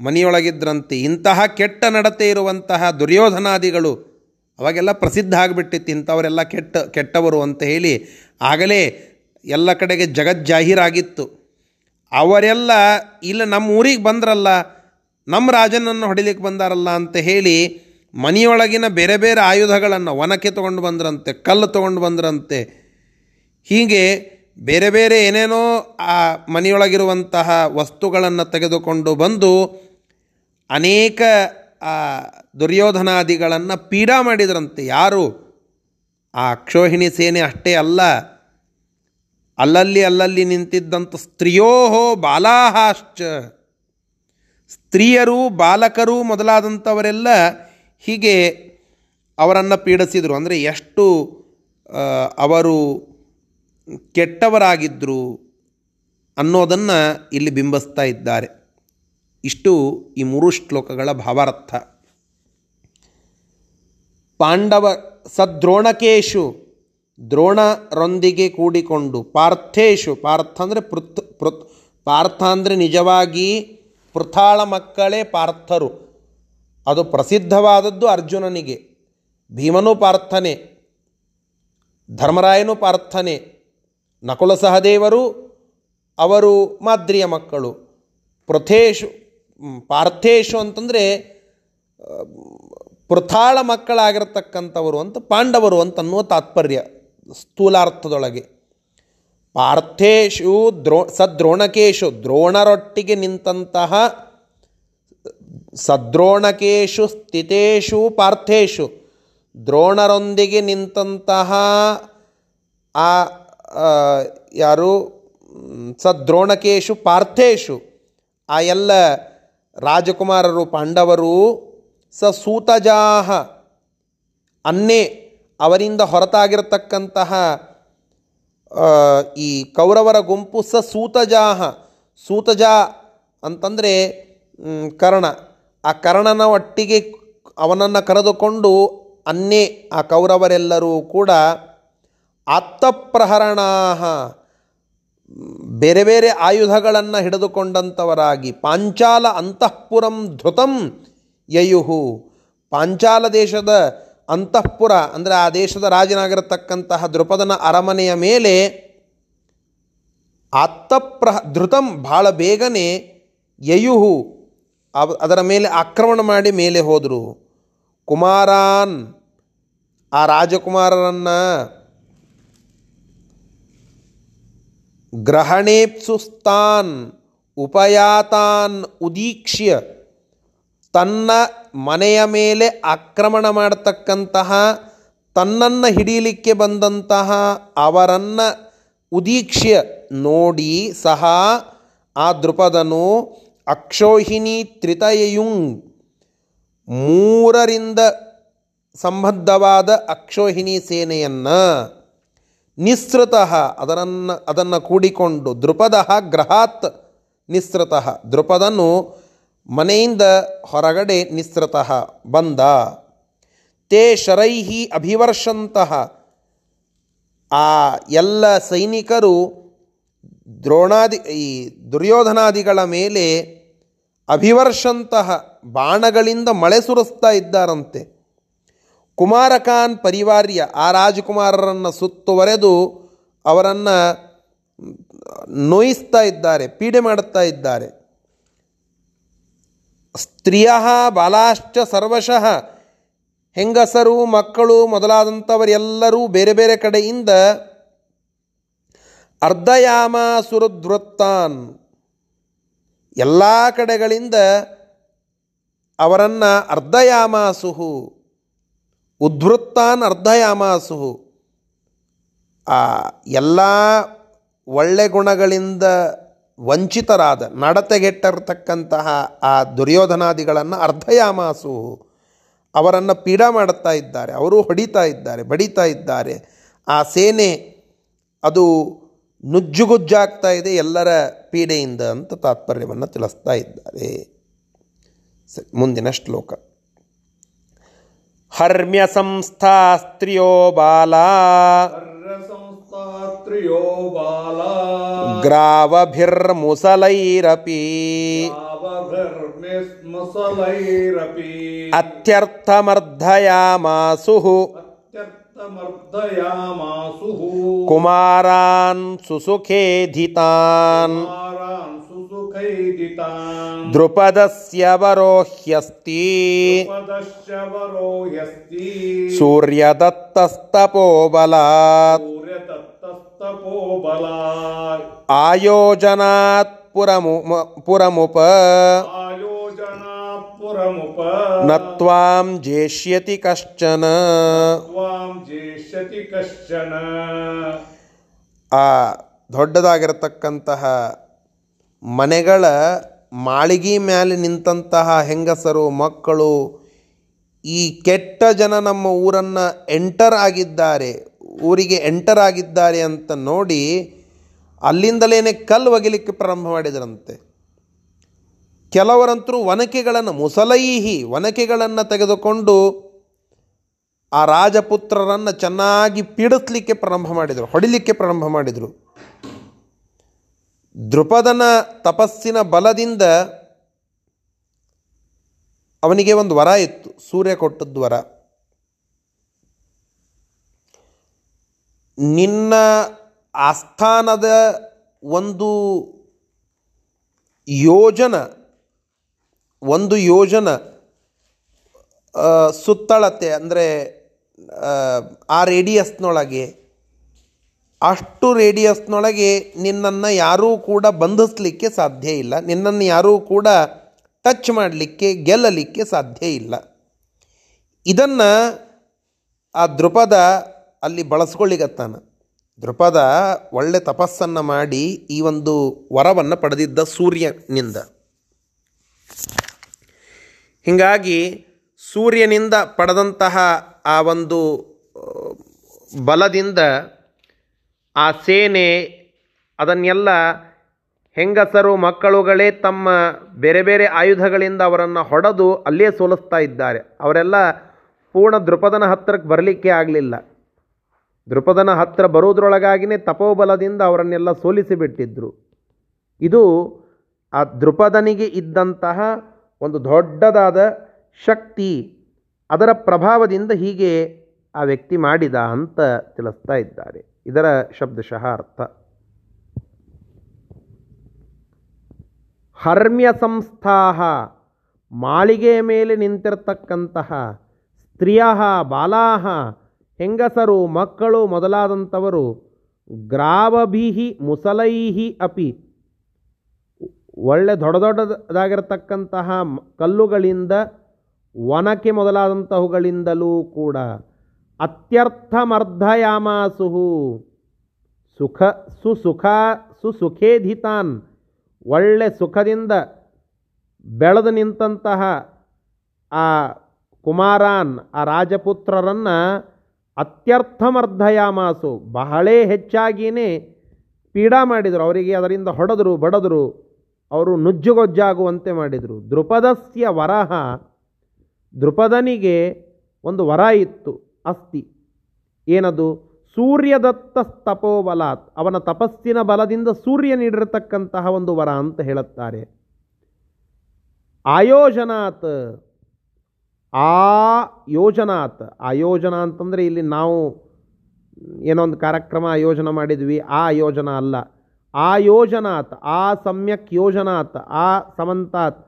ಮನೆಯೊಳಗಿದ್ರಂತೆ. ಇಂತಹ ಕೆಟ್ಟ ನಡತೆ ಇರುವಂತಹ ದುರ್ಯೋಧನಾದಿಗಳು ಅವಾಗೆಲ್ಲ ಪ್ರಸಿದ್ಧ ಆಗಿಬಿಟ್ಟಿತ್ತು. ಇಂಥವರೆಲ್ಲ ಕೆಟ್ಟ, ಕೆಟ್ಟವರು ಅಂತ ಹೇಳಿ ಆಗಲೇ ಎಲ್ಲ ಕಡೆಗೆ ಜಗಜ್ಜಾಹೀರಾಗಿತ್ತು ಅವರೆಲ್ಲ, ಇಲ್ಲ ನಮ್ಮ ಊರಿಗೆ ಬಂದ್ರಲ್ಲ ನಮ್ಮ ರಾಜನನ್ನು ಹೊಡಿಲಿಕ್ಕೆ ಬಂದಾರಲ್ಲ ಅಂತ ಹೇಳಿ ಮನೆಯೊಳಗಿನ ಬೇರೆ ಬೇರೆ ಆಯುಧಗಳನ್ನು ಒನಕೆ ತೊಗೊಂಡು ಬಂದ್ರಂತೆ, ಕಲ್ಲು ತೊಗೊಂಡು ಬಂದ್ರಂತೆ. ಹೀಗೆ ಬೇರೆ ಬೇರೆ ಏನೇನೋ ಆ ಮನೆಯೊಳಗಿರುವಂತಹ ವಸ್ತುಗಳನ್ನು ತೆಗೆದುಕೊಂಡು ಬಂದು ಅನೇಕ ದುರ್ಯೋಧನಾದಿಗಳನ್ನು ಪೀಡಾ ಮಾಡಿದ್ರಂತೆ. ಯಾರು? ಆ ಅಕ್ಷೋಹಿಣಿ ಸೇನೆ ಅಷ್ಟೇ ಅಲ್ಲ. ಅಲ್ಲಲ್ಲಿ ಅಲ್ಲಲ್ಲಿ ನಿಂತಿದ್ದಂಥ ಸ್ತ್ರೀಯೋಹೋ ಬಾಲಾಹಾಶ್ಚ. ಸ್ತ್ರೀಯರು ಬಾಲಕರು ಮೊದಲಾದಂಥವರೆಲ್ಲ ಹೀಗೆ ಅವರನ್ನು ಪೀಡಿಸಿದರು. ಅಂದರೆ ಎಷ್ಟು ಅವರು ಕೆಟ್ಟವರಾಗಿದ್ದರು ಅನ್ನೋದನ್ನು ಇಲ್ಲಿ ಬಿಂಬಿಸ್ತಾ ಇದ್ದಾರೆ. ಇಷ್ಟು ಈ ಮೂರು ಶ್ಲೋಕಗಳ ಭಾವಾರ್ಥ. ಪಾಂಡವ ಸದ್ರೋಣಕೇಶು ದ್ರೋಣರೊಂದಿಗೆ ಕೂಡಿಕೊಂಡು ಪಾರ್ಥೇಶು, ಪಾರ್ಥ ಅಂದರೆ ಪೃಥ್ ಪೃಥ್, ಪಾರ್ಥ ಅಂದರೆ ನಿಜವಾಗಿ ಪೃಥಾಳ ಮಕ್ಕಳೇ ಪಾರ್ಥರು. ಅದು ಪ್ರಸಿದ್ಧವಾದದ್ದು ಅರ್ಜುನನಿಗೆ. ಭೀಮನೂ ಪಾರ್ಥನೆ, ಧರ್ಮರಾಯನೂ ಪಾರ್ಥನೆ, ನಕುಲ ಸಹದೇವರು, ಅವರು ಮಾದ್ರಿಯ ಮಕ್ಕಳು. ಪೃಥೇಶು ಪಾರ್ಥೇಶು ಅಂತಂದರೆ ಪೃಥಾಳ ಮಕ್ಕಳಾಗಿರ್ತಕ್ಕಂಥವರು ಅಂತ, ಪಾಂಡವರು ಅಂತನ್ನುವ ತಾತ್ಪರ್ಯ. ಸ್ಥೂಲಾರ್ಥದೊಳಗೆ. ಪಾರ್ಥೇಶು ದ್ರೋ, ಸದ್ರೋಣಕೇಶು ದ್ರೋಣರೊಟ್ಟಿಗೆ ನಿಂತಹ ಸದ್ರೋಣಕೇಶು, ಸ್ಥಿತೇಶು, ಪಾರ್ಥೇಶು ದ್ರೋಣರೊಂದಿಗೆ ನಿಂತಹ ಆ ಯಾರು? ಸದ್ರೋಣಕೇಶು, ಪಾರ್ಥೇಶು ಆ ಎಲ್ಲ ರಾಜಕುಮಾರರು, ಪಾಂಡವರು ಸ ಸೂತಜಾಹ ಅನ್ನೇ ಅವರಿಂದ ಹೊರತಾಗಿರತಕ್ಕಂತಹ ಈ ಕೌರವರ ಗುಂಪು ಸ ಸೂತಜಾಹ ಸೂತಜ ಅಂತಂದರೆ ಕರ್ಣ. ಆ ಕರ್ಣನ ಒಟ್ಟಿಗೆ ಅವನನ್ನು ಕರೆದುಕೊಂಡು ಅನ್ನೇ ಆ ಕೌರವರೆಲ್ಲರೂ ಕೂಡ ಆತ್ತಪ್ರಹರಣಾಹ ಬೇರೆ ಬೇರೆ ಆಯುಧಗಳನ್ನು ಹಿಡಿದುಕೊಂಡಂಥವರಾಗಿ ಪಾಂಚಾಲ ಅಂತಃಪುರಂ ಧೃತಂ ಯಯುಹು. ಪಾಂಚಾಲ ದೇಶದ ಅಂತಃಪುರ, ಅಂದರೆ ಆ ದೇಶದ ರಾಜನಾಗಿರತಕ್ಕಂತಹ ದೃಪದನ ಅರಮನೆಯ ಮೇಲೆ ಆತ್ತಪ್ರಹ ಧೃತಂ ಭಾಳ ಬೇಗನೆ ಯಯುಹು ಅದರ ಮೇಲೆ ಆಕ್ರಮಣ ಮಾಡಿ ಮೇಲೆ ಹೋದರು. ಕುಮಾರಾನ್, ಆ ರಾಜಕುಮಾರರನ್ನು ಗ್ರಹಣೇಪ್ಸುಸ್ತಾನ್ ಉಪಯಾತಾನ್ ಉದೀಕ್ಷ್ಯ ತನ್ನ ಮನೆಯ ಮೇಲೆ ಆಕ್ರಮಣ ಮಾಡತಕ್ಕಂತಹ, ತನ್ನನ್ನು ಹಿಡೀಲಿಕ್ಕೆ ಬಂದಂತಹ ಅವರನ್ನು ಉದೀಕ್ಷ್ಯ ನೋಡಿ ಸಹ ಆ ದೃಪದನು ಅಕ್ಷೋಹಿಣಿ ತ್ರಿತಯುಂಗ್ ಮೂರರಿಂದ ಸಂಬದ್ಧವಾದ ಅಕ್ಷೋಹಿಣಿ ಸೇನೆಯನ್ನು ನಿಸೃತಃ ಅದರನ್ನು, ಅದನ್ನು ಕೂಡಿಕೊಂಡು ದೃಪದ ಗ್ರಹಾತ್ ನಿಸೃತಃ ದೃಪದನು ಮನೆಯಿಂದ ಹೊರಗಡೆ ನಿಸ್ರತಃ ಬಂದ. ತೇ ಶರೈಹಿ ಅಭಿವರ್ಷಂತಹ. ಆ ಎಲ್ಲ ಸೈನಿಕರು ದ್ರೋಣಾದಿ, ಈ ದುರ್ಯೋಧನಾದಿಗಳ ಮೇಲೆ ಅಭಿವರ್ಷಂತಹ ಬಾಣಗಳಿಂದ ಮಳೆ ಸುರಿಸ್ತಾ ಇದ್ದಾರಂತೆ. ಕುಮಾರಕಾನ್ ಪರಿವಾರ್ಯ, ಆ ರಾಜಕುಮಾರರನ್ನು ಸುತ್ತುವರೆದು ಅವರನ್ನು ನೋಯಿಸ್ತಾ ಇದ್ದಾರೆ, ಪೀಡೆ ಮಾಡುತ್ತಾ ಇದ್ದಾರೆ. ಸ್ತ್ರೀಯ ಬಾಲಾಶ್ಚ ಸರ್ವಶಃ. ಹೆಂಗಸರು, ಮಕ್ಕಳು ಮೊದಲಾದಂಥವರೆಲ್ಲರೂ ಬೇರೆ ಬೇರೆ ಕಡೆಯಿಂದ ಅರ್ಧಯಾಮ ಸುರದ್ವೃತ್ತಾನ್ ಎಲ್ಲ ಕಡೆಗಳಿಂದ ಅವರನ್ನು ಅರ್ಧಯಾಮಾಸುಹು. ಉದ್ವೃತ್ತಾನ್ ಅರ್ಧಯಾಮಾಸುಹು. ಆ ಎಲ್ಲ ಒಳ್ಳೆ ಗುಣಗಳಿಂದ ವಂಚಿತರಾದ, ನಡತೆಗೆಟ್ಟಿರ್ತಕ್ಕಂತಹ ಆ ದುರ್ಯೋಧನಾದಿಗಳನ್ನು ಅರ್ಧಯಾಮಾಸು ಅವರನ್ನು ಪೀಡಾ ಮಾಡುತ್ತಾ ಇದ್ದಾರೆ. ಅವರು ಹೊಡಿತಾ ಇದ್ದಾರೆ, ಬಡಿತಾ ಇದ್ದಾರೆ. ಆ ಸೇನೆ ಅದು ನುಜ್ಜುಗುಜ್ಜಾಗ್ತಾ ಇದೆ ಎಲ್ಲರ ಪೀಡೆಯಿಂದ ಅಂತ ತಾತ್ಪರ್ಯವನ್ನು ತಿಳಿಸ್ತಾ ಇದ್ದಾರೆ. ಸರಿ, ಮುಂದಿನ ಶ್ಲೋಕ. ಹರ್ಮ್ಯ ಸಂಸ್ಥಾ ಸ್ತ್ರಿಯೋ ಬಾಲಾ ग्रावभिर्मुसलैरपि। अत्यर्थमर्धयामासुः। कुमारान् सुसुखेधितान्। ಅತ್ಯರ್ಥಮರ್ಧಯಾಮಾಸು ಅತ್ಯರ್ಥಮರ್ಧಯಾಮಾಸುಃ ಕುಮಾರಾನ್ ಸುಸುಖೇಧಿತಾನ್ ಕುಮಾರಾನ್ ಸುಸುಖೇಧಿತಾನ್ ಸುಖೈದಿತಾನ್ ದೃಪದಸ್ಯ ವರೋಹ್ಯಸ್ತಿ ಪದಶ್ಯ ವರೋ ಸೂರ್ಯದತ್ತಸ್ತಪೋಬಲಾತ್ ಆಯೋಜನಾತ್ ಪುರಮು ಪುರಮುಪ ನತ್ವಾಂ ಜೇಷ್ಯತಿ ಕಶ್ಚನ ಆ ದೊಡ್ಡದಾಗಿರತಕ್ಕಂತಹ ಮನೆಗಳ ಮಾಳಿಗೆ ಮೇಲೆ ನಿಂತಹ ಹೆಂಗಸರು, ಮಕ್ಕಳು, ಈ ಕೆಟ್ಟ ಜನ ನಮ್ಮ ಊರನ್ನು ಎಂಟರ್ ಆಗಿದ್ದಾರೆ, ಊರಿಗೆ ಎಂಟರ್ ಆಗಿದ್ದಾರೆ ಅಂತ ನೋಡಿ ಅಲ್ಲಿಂದಲೇ ಕಲ್ಲು ಒಗಿಲಿಕ್ಕೆ ಪ್ರಾರಂಭ ಮಾಡಿದರಂತೆ. ಕೆಲವರಂತರೂ ಒನಕೆಗಳನ್ನು, ಮುಸಲೈಹಿ ಒನಕೆಗಳನ್ನು ತೆಗೆದುಕೊಂಡು ಆ ರಾಜಪುತ್ರರನ್ನು ಚೆನ್ನಾಗಿ ಪೀಡಿಸ್ಲಿಕ್ಕೆ ಪ್ರಾರಂಭ ಮಾಡಿದರು, ಹೊಡಿಲಿಕ್ಕೆ ಪ್ರಾರಂಭ ಮಾಡಿದರು. ದೃಪದನ ತಪಸ್ಸಿನ ಬಲದಿಂದ ಅವನಿಗೆ ಒಂದು ವರ ಇತ್ತು, ಸೂರ್ಯ ಕೊಟ್ಟದ್ದು ವರ. ನಿನ್ನ ಆಸ್ಥಾನದ ಒಂದು ಯೋಜನ ಒಂದು ಯೋಜನ ಸುತ್ತಳತೆ ಅಂದರೆ, ಆ ರೇಡಿಯಸ್ನೊಳಗೆ ಅಷ್ಟು ರೇಡಿಯಸ್ನೊಳಗೆ ನಿನ್ನನ್ನು ಯಾರೂ ಕೂಡ ಬಂಧಿಸಲಿಕ್ಕೆ ಸಾಧ್ಯ ಇಲ್ಲ. ನಿನ್ನನ್ನು ಯಾರೂ ಕೂಡ ಟಚ್ ಮಾಡಲಿಕ್ಕೆ, ಗೆಲ್ಲಲಿಕ್ಕೆ ಸಾಧ್ಯ ಇಲ್ಲ. ಇದನ್ನು ಆ ದೃಪದ ಅಲ್ಲಿ ಬಳಸ್ಕೊಳ್ಳಿಗತ್ತಾನ ದೃಪದ ಒಳ್ಳೆ ತಪಸ್ಸನ್ನು ಮಾಡಿ ಈ ಒಂದು ವರವನ್ನು ಪಡೆದಿದ್ದ ಸೂರ್ಯನಿಂದ. ಹೀಗಾಗಿ ಸೂರ್ಯನಿಂದ ಪಡೆದಂತಹ ಆ ಒಂದು ಬಲದಿಂದ ಆ ಸೇನೆ ಅದನ್ನೆಲ್ಲ ಹೆಂಗಸರು, ಮಕ್ಕಳುಗಳೇ ತಮ್ಮ ಬೇರೆ ಬೇರೆ ಆಯುಧಗಳಿಂದ ಅವರನ್ನು ಹೊಡೆದು ಅಲ್ಲೇ ಸೋಲಿಸ್ತಾ ಇದ್ದಾರೆ. ಅವರೆಲ್ಲ ಪೂರ್ಣ ದೃಪದನ ಹತ್ತಿರಕ್ಕೆ ಬರಲಿಕ್ಕೆ ಆಗಲಿಲ್ಲ. ದೃಪದನ ಹತ್ತಿರ ಬರೋದ್ರೊಳಗಾಗಿಯೇ ತಪೋಬಲದಿಂದ ಅವರನ್ನೆಲ್ಲ ಸೋಲಿಸಿಬಿಟ್ಟಿದ್ದರು ಇದು ಆ ದೃಪದನಿಗೆ ಇದ್ದಂತಹ ಒಂದು ದೊಡ್ಡದಾದ ಶಕ್ತಿ, ಅದರ ಪ್ರಭಾವದಿಂದ ಹೀಗೆ ಆ ವ್ಯಕ್ತಿ ಮಾಡಿದ ಅಂತ ತಿಳಿಸ್ತಾ ಇದ್ದಾರೆ. ಇದರ ಶಬ್ದಶಃ ಅರ್ಥ ಹರ್ಮ್ಯ ಸಂಸ್ಥಾ ಮಾಳಿಗೆಯ ಮೇಲೆ ನಿಂತಿರತಕ್ಕಂತಹ ಸ್ತ್ರೀಯ ಬಾಲಾ ಹೆಂಗಸರು, ಮಕ್ಕಳು ಮೊದಲಾದಂಥವರು ಗ್ರಾವಭೀಹಿ, ಮುಸಲೈಹಿ ಅಪಿ. ಒಳ್ಳೆ ದೊಡ್ಡ ದೊಡ್ಡದಾಗಿರತಕ್ಕಂತಹ ಕಲ್ಲುಗಳಿಂದ, ಒನಕೆ ಮೊದಲಾದಂತಹವುಗಳಿಂದಲೂ ಕೂಡ ಅತ್ಯರ್ಥಮರ್ಧಯಾಮಾಸುಹು. ಸುಖ, ಸುಸುಖ, ಸುಸುಖೇಧಿತಾನ್. ಒಳ್ಳೆ ಸುಖದಿಂದ ಬೆಳೆದು ನಿಂತಹ ಆ ಕುಮಾರಾನ್, ಆ ರಾಜಪುತ್ರರನ್ನು ಅತ್ಯರ್ಥಮರ್ಧಯಾಮಾಸು. ಬಹಳೇ ಹೆಚ್ಚಾಗಿಯೇ ಪೀಡಾ ಮಾಡಿದರು. ಅವರಿಗೆ ಅದರಿಂದ ಹೊಡೆದರು, ಬಡದರು. ಅವರು ನುಜ್ಜುಗೊಜ್ಜಾಗುವಂತೆ ಮಾಡಿದರು. ದೃಪದಸ್ಯ ವರಹ. ದೃಪದನಿಗೆ ಒಂದು ವರ ಇತ್ತು. ಅಸ್ತಿ. ಏನದು? ಸೂರ್ಯದತ್ತ ತಪೋಬಲಾತ್. ಅವನ ತಪಸ್ಸಿನ ಬಲದಿಂದ ಸೂರ್ಯ ನೀಡಿರತಕ್ಕಂತಹ ಒಂದು ವರ ಅಂತ ಹೇಳುತ್ತಾರೆ. ಆಯೋಜನಾತ್. ಆ ಯೋಜನಾತ್ ಆಯೋಜನ ಅಂತಂದರೆ ಇಲ್ಲಿ ನಾವು ಏನೋ ಒಂದು ಕಾರ್ಯಕ್ರಮ ಆಯೋಜನ ಮಾಡಿದ್ವಿ. ಆ ಯೋಜನ ಅಲ್ಲ. ಆ ಯೋಜನಾತ್ ಆ ಸಮ್ಯಕ್ ಯೋಜನಾತ್. ಆ ಸಮಂತಾತ್.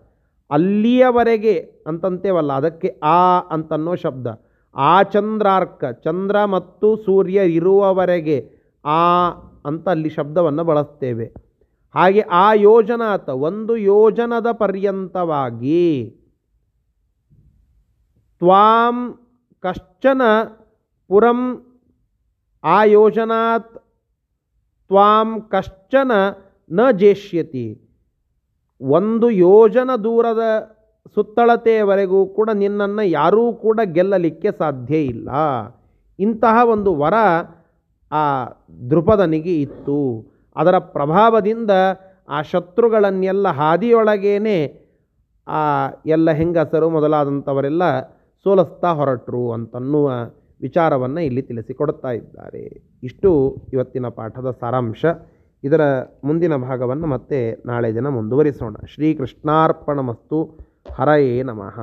ಅಲ್ಲಿಯವರೆಗೆ ಅಂತಂತೇವಲ್ಲ, ಅದಕ್ಕೆ ಆ ಅಂತನ್ನೋ ಶಬ್ದ. ಆ ಚಂದ್ರಾರ್ಕ, ಚಂದ್ರ ಮತ್ತು ಸೂರ್ಯ ಇರುವವರೆಗೆ ಆ ಅಂತ ಅಲ್ಲಿ ಶಬ್ದವನ್ನು ಬಳಸ್ತೇವೆ. ಹಾಗೆ ಆ ಯೋಜನಾತ ಒಂದು ಯೋಜನದ ಪರ್ಯಂತವಾಗಿ ತ್ವಾಂ ಕಶ್ಚನ ಪುರಂ ಆ ಯೋಜನಾತ್ ತ್ವಾಂ ಕಶ್ಚನ ನ ಜೇಷ್ಯತಿ. ಒಂದು ಯೋಜನ ದೂರದ ಸುತ್ತಳತೆಯವರೆಗೂ ಕೂಡ ನಿನ್ನನ್ನು ಯಾರೂ ಕೂಡ ಗೆಲ್ಲಲಿಕ್ಕೆ ಸಾಧ್ಯ ಇಲ್ಲ. ಇಂತಹ ಒಂದು ವರ ಆ ದೃಪದನಿಗೆ ಇತ್ತು. ಅದರ ಪ್ರಭಾವದಿಂದ ಆ ಶತ್ರುಗಳನ್ನೆಲ್ಲ ಹಾದಿಯೊಳಗೇನೆ ಆ ಎಲ್ಲ ಹೆಂಗಸರು ಮೊದಲಾದಂಥವರೆಲ್ಲ ಸೋಲಿಸ್ತಾ ಹೊರಟರು ಅಂತನ್ನುವ ವಿಚಾರವನ್ನು ಇಲ್ಲಿ ತಿಳಿಸಿಕೊಡ್ತಾ ಇದ್ದಾರೆ. ಇಷ್ಟು ಇವತ್ತಿನ ಪಾಠದ ಸಾರಾಂಶ. ಇದರ ಮುಂದಿನ ಭಾಗವನ್ನು ಮತ್ತೆ ನಾಳೆ ದಿನ ಮುಂದುವರಿಸೋಣ. ಶ್ರೀಕೃಷ್ಣಾರ್ಪಣಮಸ್ತು. ಹರಯೇ ನಮಃ.